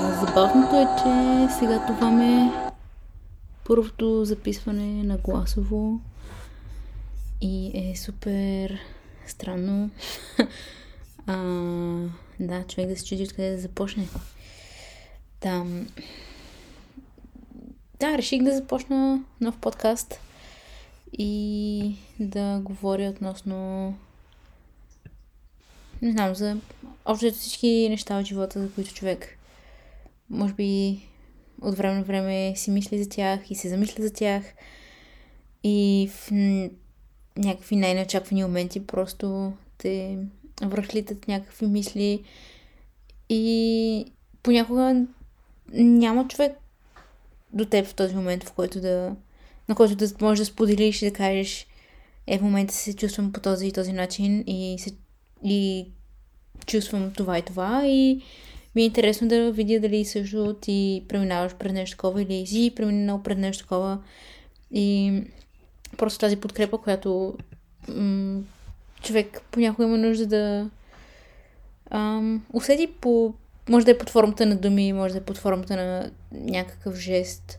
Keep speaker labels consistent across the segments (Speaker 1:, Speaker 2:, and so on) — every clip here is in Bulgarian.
Speaker 1: Забавното е, че сега това ме е първото записване на гласово и е супер странно. а, да, човек да се чуди откъде да започне. Там. Да, реших да започна нов подкаст и да говоря относно не знам, за общо всички неща от живота, за които човек може би от време на време си мисли за тях и се замисля за тях. И в някакви най-неочаквани моменти просто те връхлитат някакви мисли. И понякога няма човек до теб в този момент, в който да, на който да можеш да споделиш и да кажеш е, в момента се чувствам по този и този начин и, се, и чувствам това и това. И ми е интересно да видя дали също ти преминаваш през нещо такова или си преминал през нещо такова и просто тази подкрепа, която м- човек понякога има нужда да ам, усети по може да е под формата на думи, може да е под формата на някакъв жест,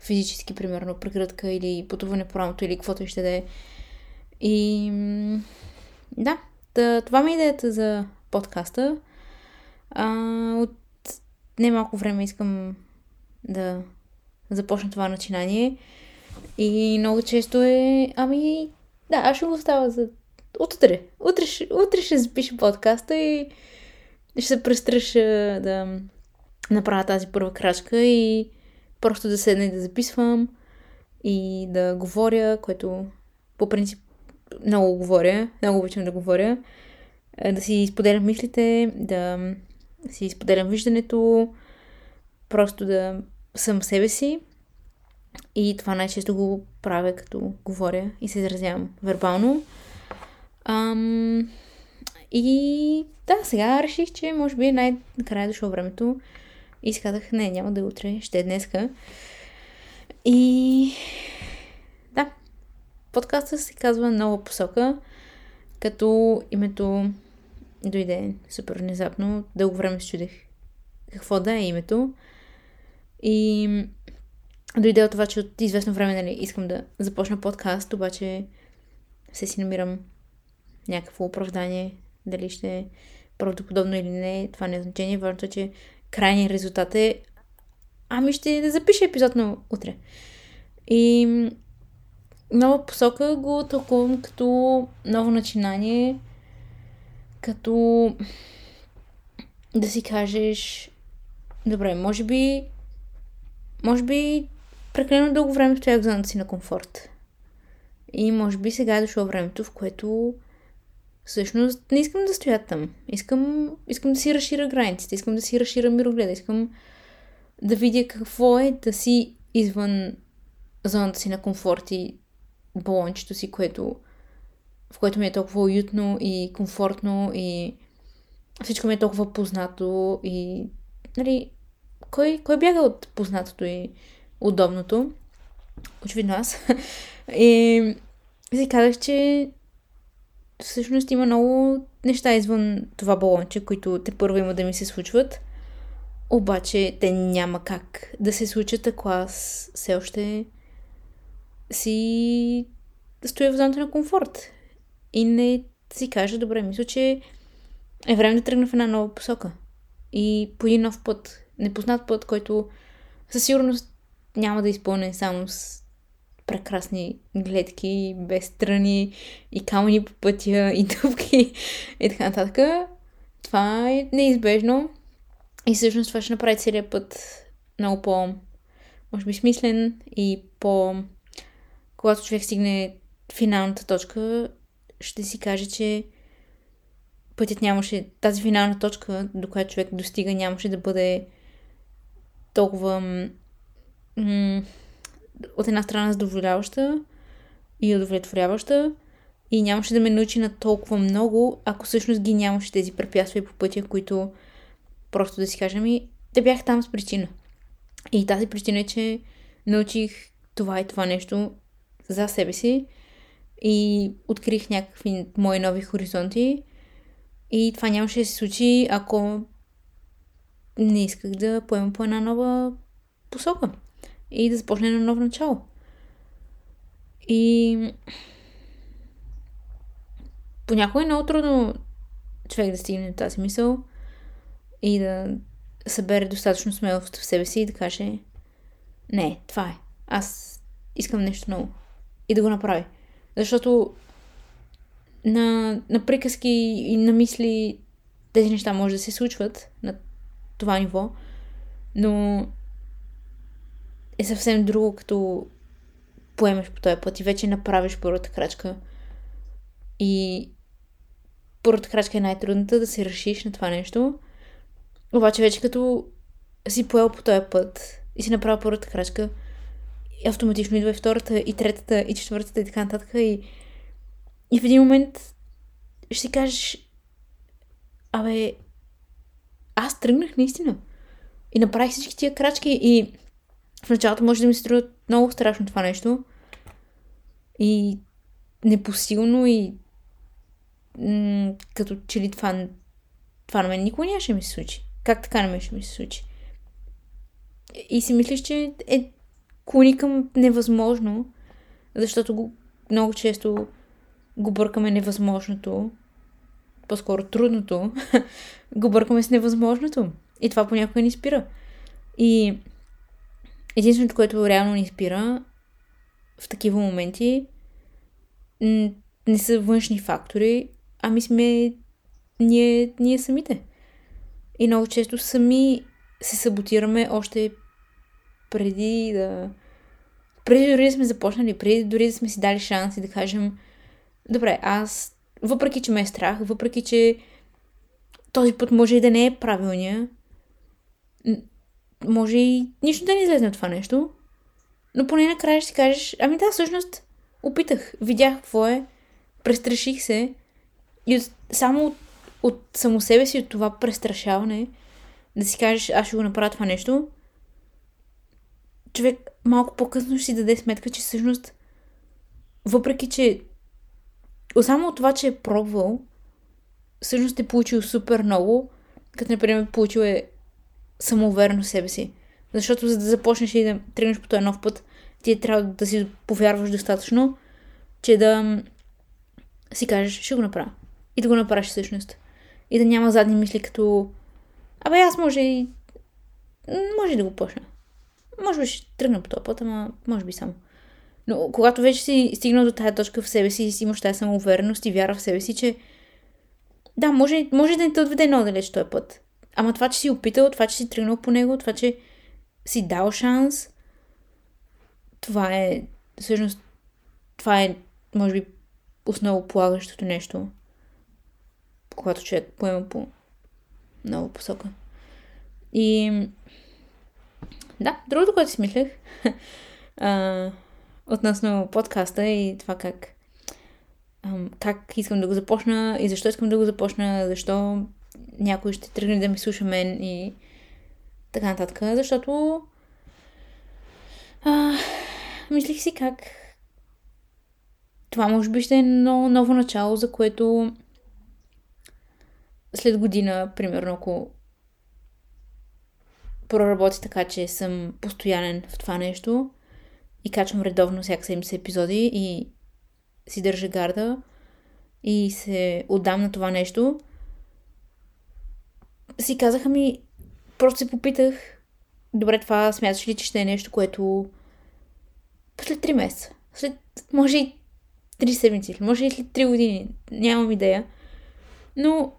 Speaker 1: физически, примерно, прегръдка или потуване по рамото или каквото ще да е. И да, това ми е идеята за подкаста. А, от немалко време искам да започна това начинание. И много често е, ами, да, аз ще го оставя за утре. Утре, ще, утре ще запиша подкаста и ще се престраша да направя тази първа крачка и просто да седна и да записвам и да говоря, което по принцип много говоря, много обичам да говоря, да си споделям мислите, да си споделям виждането, просто да съм себе си. И това най-често го правя, като говоря и се изразявам вербално. Ам, и да, сега реших, че може би е най-накрая дошло времето. И си казах, не, няма да е утре, ще е днеска. И да, подкастът се казва Нова посока, като името дойде супер внезапно. Дълго време се чудех какво да е името. И дойде от това, че от известно време нали, искам да започна подкаст, обаче се си намирам някакво оправдание, дали ще е правдоподобно или не, това не е значение. Важното е, че крайният резултат е ами ще да запиша епизод на утре. И нова посока го тълкувам като ново начинание, като да си кажеш добре, може би може би прекалено дълго време стоях в си на комфорт. И може би сега е дошло времето, в което всъщност не искам да стоя там. Искам, искам да си разширя границите, искам да си разширя мирогледа, искам да видя какво е да си извън зоната си на комфорт и балончето си, което в което ми е толкова уютно и комфортно и всичко ми е толкова познато и нали, кой, кой бяга от познатото и удобното? Очевидно аз. и си казах, че всъщност има много неща извън това балонче, които те първо има да ми се случват. Обаче те няма как да се случат, ако аз все още си стоя в зоната на комфорт и не си кажа, добре, мисля, че е време да тръгна в една нова посока. И по един нов път, непознат път, който със сигурност няма да изпълня само с прекрасни гледки, без страни и камъни по пътя и дупки и така нататък. Това е неизбежно и всъщност това ще направи целият път много по, може би, смислен и по... Когато човек стигне финалната точка, ще си каже, че пътят нямаше, тази финална точка, до която човек достига, нямаше да бъде толкова м- от една страна задоволяваща и удовлетворяваща и нямаше да ме научи на толкова много, ако всъщност ги нямаше тези препятствия по пътя, които просто да си кажем и те бях там с причина. И тази причина е, че научих това и това нещо за себе си и открих някакви мои нови хоризонти. И това нямаше да се случи, ако не исках да поема по една нова посока и да започне на ново начало. И понякога е много трудно човек да стигне до тази мисъл и да събере достатъчно смелост в себе си и да каже не, това е. Аз искам нещо ново. И да го направи. Защото на, на приказки и на мисли тези неща може да се случват на това ниво, но е съвсем друго, като поемеш по този път и вече направиш първата крачка. И първата крачка е най-трудната да се решиш на това нещо. Обаче вече като си поел по този път и си направил първата крачка, автоматично идва и втората, и третата, и четвъртата, и така нататък. И, и в един момент ще си кажеш, абе, аз тръгнах наистина. И направих всички тия крачки и в началото може да ми се струва много страшно това нещо. И непосилно и м- като че ли това, това на мен никога нямаше ми се случи. Как така не ще ми се случи? И си мислиш, че е клони към невъзможно, защото го, много често го бъркаме невъзможното, по-скоро трудното, го бъркаме с невъзможното. И това понякога ни спира. И единственото, което реално ни спира в такива моменти, не са външни фактори, ами сме ние, ние самите. И много често сами се саботираме още преди да... Преди дори да сме започнали, преди дори да сме си дали шанс и да кажем добре, аз, въпреки че ме е страх, въпреки че този път може и да не е правилния, може и нищо да не излезе от това нещо, но поне накрая ще си кажеш, ами да, всъщност опитах, видях какво е, престраших се и от, само от, от само себе си, от това престрашаване, да си кажеш, аз ще го направя това нещо, човек малко по-късно ще си даде сметка, че всъщност, въпреки че само от това, че е пробвал, всъщност е получил супер много, като, например, получил е самоуверено себе си. Защото за да започнеш и да тръгнеш по този нов път, ти е трябва да си повярваш достатъчно, че да си кажеш, ще го направя. И да го направиш всъщност. И да няма задни мисли като Абе, аз може и... Може да го почна. Може би ще тръгна по този път, ама може би само. Но когато вече си стигнал до тази точка в себе си и си имаш тази самоувереност и вяра в себе си, че да, може, може да не те отведе много далеч този път. Ама това, че си опитал, това, че си тръгнал по него, това, че си дал шанс, това е, всъщност, това е, може би, основополагащото нещо, когато човек поема по много посока. И да, другото, което си мислех а, относно подкаста и това как как искам да го започна и защо искам да го започна, защо някой ще тръгне да ми слуша мен и така нататък. Защото а, мислих си как това може би ще е едно ново начало, за което след година, примерно, ако проработи така, че съм постоянен в това нещо и качвам редовно всяка седмица епизоди и си държа гарда и се отдам на това нещо, си казаха ми, просто се попитах, добре, това смяташ ли, че ще е нещо, което след 3 месеца, след, може и 3 седмици, може и след 3 години, нямам идея. Но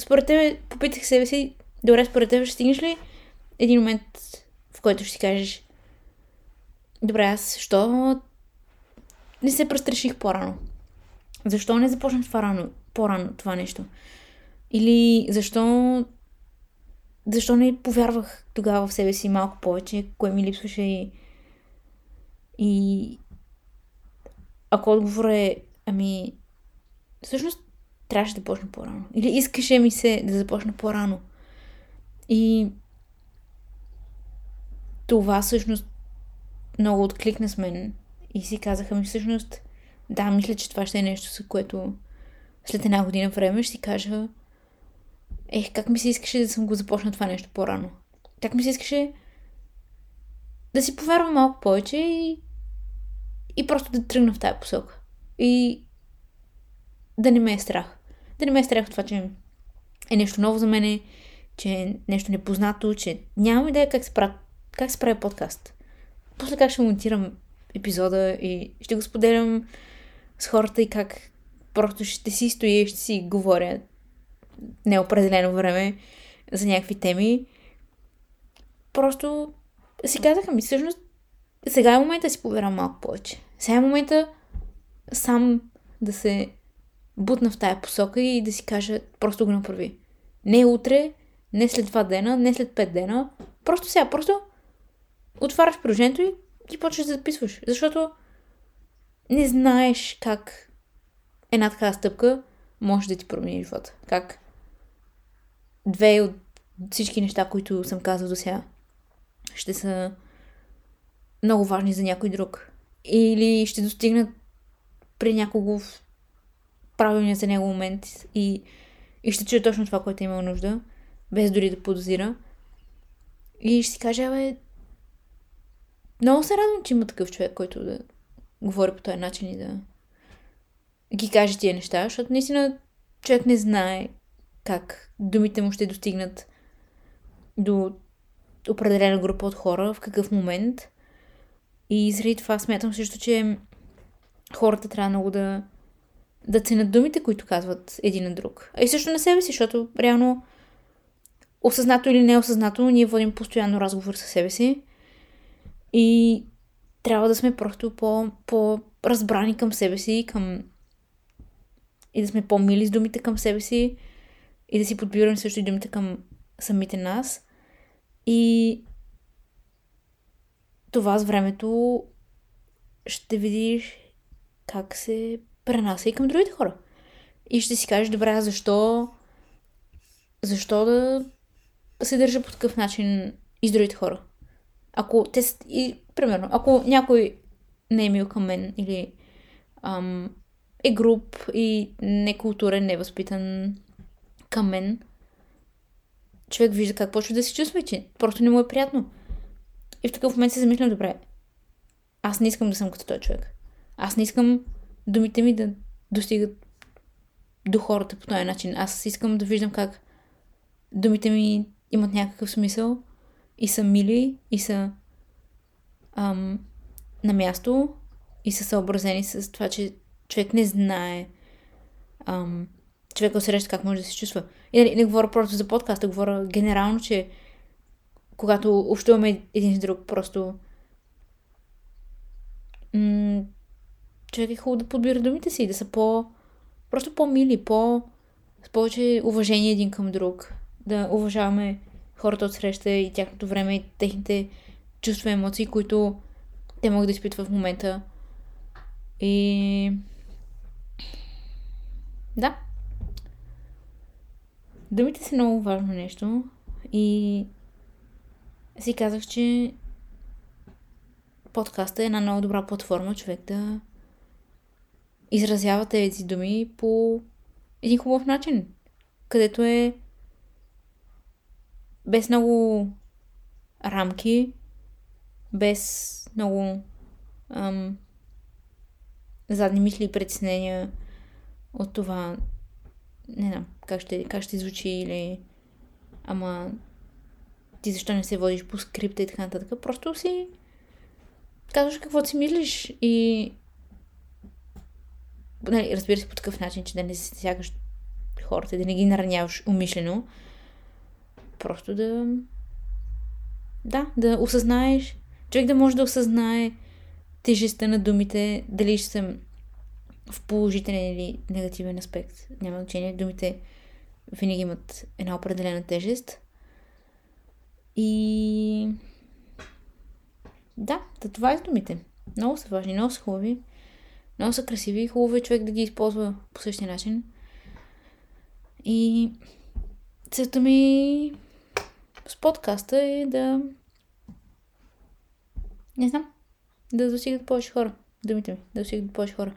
Speaker 1: според тебе, попитах себе си, добре, според тебе ще стигнеш ли един момент, в който ще си кажеш, добре, аз защо не се престраших по-рано? Защо не започнах това рано, по-рано това нещо? Или защо защо не повярвах тогава в себе си малко повече, кое ми липсваше и, и ако отговор е, ами, всъщност трябваше да почна по-рано. Или искаше ми се да започна по-рано. И това всъщност много откликна с мен. И си казаха ми всъщност, да, мисля, че това ще е нещо, с което след една година време ще си кажа, ех, как ми се искаше да съм го започнал това нещо по-рано. Как ми се искаше да си повярвам малко повече и, и просто да тръгна в тази посока. И да не ме е страх. Да не ме е страх от това, че е нещо ново за мене, че е нещо непознато, че нямам идея как се прави, как се прави подкаст. После как ще монтирам епизода и ще го споделям с хората и как просто ще си стоя и ще си говоря неопределено време за някакви теми. Просто си казаха ми, всъщност, сега е момента да си повярвам малко повече. Сега е момента сам да се бутна в тая посока и да си кажа, просто го направи. Не утре, не след два дена, не след пет дена. Просто сега, просто отваряш приложението и, и почваш да записваш. Защото не знаеш как една такава стъпка може да ти промени живота. Как две от всички неща, които съм казал до сега, ще са много важни за някой друг. Или ще достигнат при някого в правилния за него момент и, и ще чуе точно това, което е имал нужда, без дори да подозира. И ще си каже, бе, много се радвам, че има такъв човек, който да говори по този начин и да ги каже тия неща, защото наистина човек не знае как думите му ще достигнат до определена група от хора, в какъв момент. И заради това смятам също, че хората трябва много да, да ценят думите, които казват един на друг. А и също на себе си, защото реално осъзнато или неосъзнато ние водим постоянно разговор с себе си. И трябва да сме просто по, по-разбрани към себе си, към... и да сме по-мили с думите към себе си и да си подбираме също и думите към самите нас. И това с времето ще видиш как се пренася и към другите хора. И ще си кажеш, добре, защо, защо да се държа по такъв начин и с другите хора? Ако те, и, примерно, ако някой не е мил към мен или ам, е груп и некултурен, невъзпитан към мен, човек вижда как почва да се чувства че просто не му е приятно. И в такъв момент се замислям, добре, аз не искам да съм като този човек. Аз не искам думите ми да достигат до хората по този начин. Аз искам да виждам как думите ми имат някакъв смисъл и са мили и са ам, на място и са съобразени с това, че човек не знае ам, човека среща как може да се чувства. И не, не говоря просто за подкаста, говоря генерално, че когато общуваме един с друг, просто м- човек е хубаво да подбира думите си, да са по... просто по-мили, по... с повече уважение един към друг, да уважаваме хората от среща и тяхното време и техните чувства и емоции, които те могат да изпитват в момента. И... Да. Думите са много важно нещо и си казах, че подкаста е една много добра платформа човек да изразява тези думи по един хубав начин, където е без много рамки, без много ам, задни мисли и притеснения от това, не знам, как ще, как ще звучи или ама ти защо не се водиш по скрипта и така нататък. Просто си казваш каквото си мислиш и нали, разбира се по такъв начин, че да не се сягаш хората, да не ги нараняваш умишлено. Просто да да, да осъзнаеш, човек да може да осъзнае тежестта на думите, дали ще съм в положителен или негативен аспект. Няма значение. Думите винаги имат една определена тежест. И да, да това е с думите. Много са важни, много са хубави, много са красиви и хубаво е човек да ги използва по същия начин. И целта ми с подкаста е да не знам, да достигат повече хора. Думите ми, да достигат повече хора.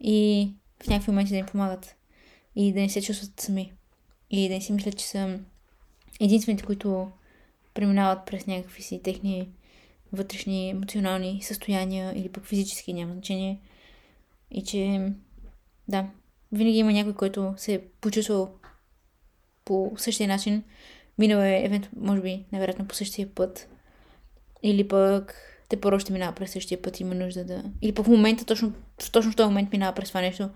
Speaker 1: И в някакви моменти да им помагат. И да не се чувстват сами. и да не си мислят, че са единствените, които преминават през някакви си техни вътрешни емоционални състояния или пък физически, няма значение. И че, да, винаги има някой, който се е почувствал по същия начин, минал е, може би, невероятно по същия път. Или пък те първо ще минава през същия път, има нужда да... Или пък в момента, точно, точно в този момент минава през това нещо.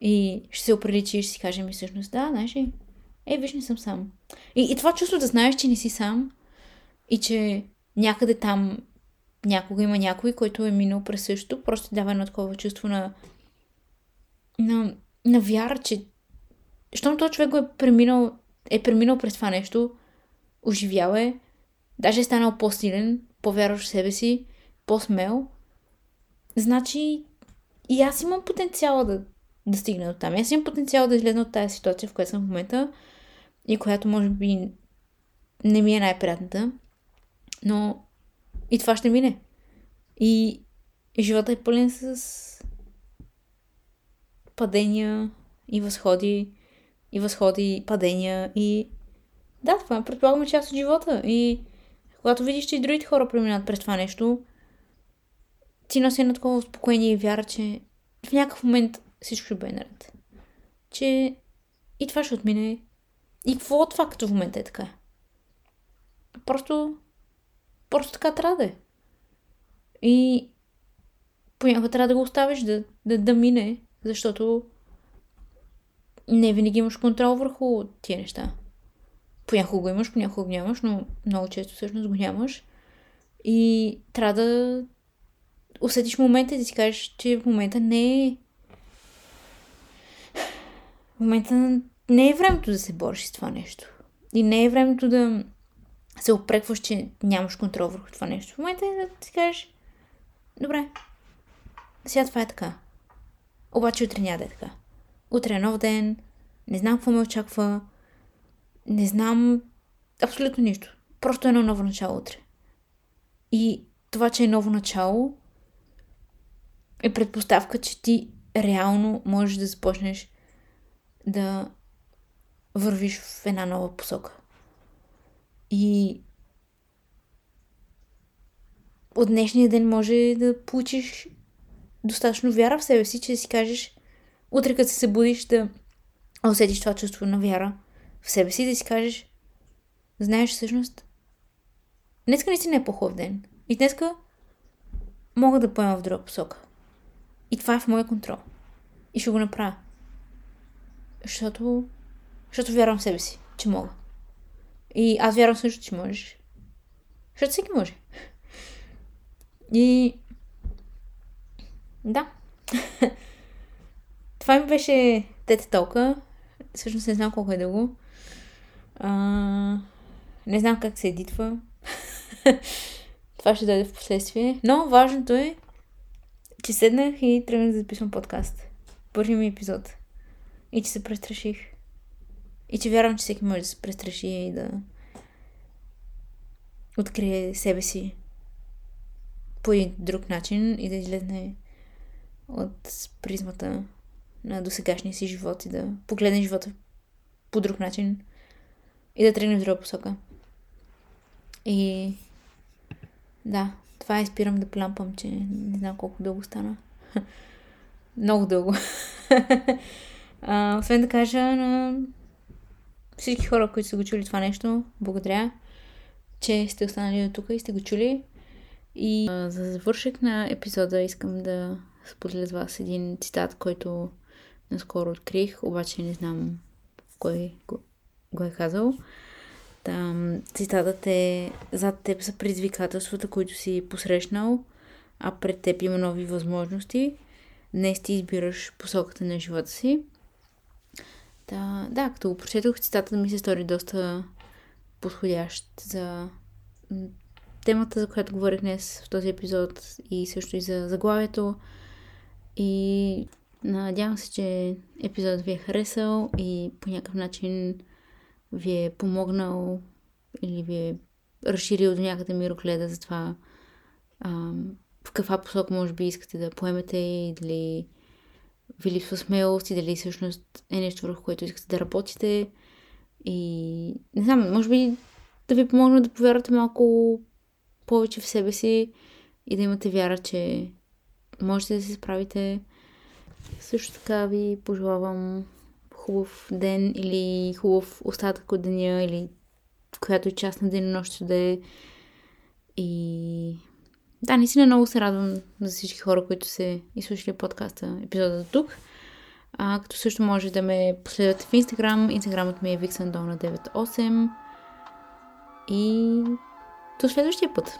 Speaker 1: И ще се оприличи и ще си каже ми всъщност, да, знаеш ли, е, виж, не съм сам. И, и това чувство да знаеш, че не си сам и че някъде там някога има някой, който е минал през същото, просто дава едно такова чувство на, на, на вяра, че щом този човек го е преминал, е преминал през това нещо, оживял е, даже е станал по-силен, повярваш в себе си, по-смел, значи и аз имам потенциала да, да стигна до там. Аз имам потенциал да излезна от тази ситуация, в която съм в момента и която може би не ми е най-приятната, но и това ще мине. И, живота е пълен с падения и възходи, и възходи, и падения, и да, това предполагаме част от живота. И когато видиш, че и другите хора преминат през това нещо, ти носи едно такова успокоение и вяра, че в някакъв момент всичко ще бъде наред. Че и това ще отмине. И какво от това, като в момента е така? Просто, просто така трябва да е. И понякога трябва да го оставиш да, да, да мине, защото не винаги имаш контрол върху тия неща. Понякога го имаш, понякога го нямаш, но много често всъщност го нямаш. И трябва да усетиш момента и да си кажеш, че в момента не е... В момента не е времето да се бориш с това нещо. И не е времето да се опрекваш, че нямаш контрол върху това нещо. В момента е да си кажеш, добре, сега това е така. Обаче утре няма да е така. Утре е нов ден, не знам какво ме очаква, не знам абсолютно нищо. Просто едно ново начало утре. И това, че е ново начало, е предпоставка, че ти реално можеш да започнеш да вървиш в една нова посока. И от днешния ден може да получиш достатъчно вяра в себе си, че да си кажеш утре като се събудиш да усетиш това чувство на вяра в себе си, да си кажеш знаеш всъщност днеска наистина е по-хубав ден. И днеска мога да поема в друга посока. И това е в моя контрол. И ще го направя. Защото, защото вярвам в себе си, че мога. И аз вярвам също, че можеш. Защото всеки може. И да. Това ми беше тете толка. Всъщност не знам колко е дълго. А, не знам как се едитва. Това ще дойде в последствие. Но важното е, че седнах и тръгнах да записвам подкаст. Първи ми епизод. И че се престраших. И че вярвам, че всеки може да се престраши и да открие себе си по един друг начин и да излезне от призмата на досегашния си живот и да погледне живота по друг начин и да тръгне в друга посока. И да, това е спирам да плямпам, че не знам колко дълго стана. Много дълго. а, освен да кажа на всички хора, които са го чули това нещо, благодаря, че сте останали до тук и сте го чули. И а, за завършек на епизода искам да споделя с вас един цитат, който наскоро открих, обаче не знам кой го, го е казал. Там, цитатът е Зад теб са предизвикателствата, които си посрещнал, а пред теб има нови възможности. Днес ти избираш посоката на живота си. Да, да, като го прочетох, цитатът ми се стори доста подходящ за темата, за която говорих днес в този епизод и също и за заглавието. И надявам се, че епизодът ви е харесал и по някакъв начин ви е помогнал или ви е разширил до някъде мирогледа за това а, в каква посока може би искате да поемете и дали ви липсва смелост и дали всъщност е нещо върху което искате да работите И не знам, може би да ви помогна да повярвате малко повече в себе си и да имате вяра, че можете да се справите. Също така ви пожелавам хубав ден или хубав остатък от деня или която е част на денонощието да е. И да, наистина много се радвам за всички хора, които се изслушали подкаста, епизода до тук. А, като също може да ме последвате в Инстаграм. Инстаграмът ми е vixandona98. И до следващия път.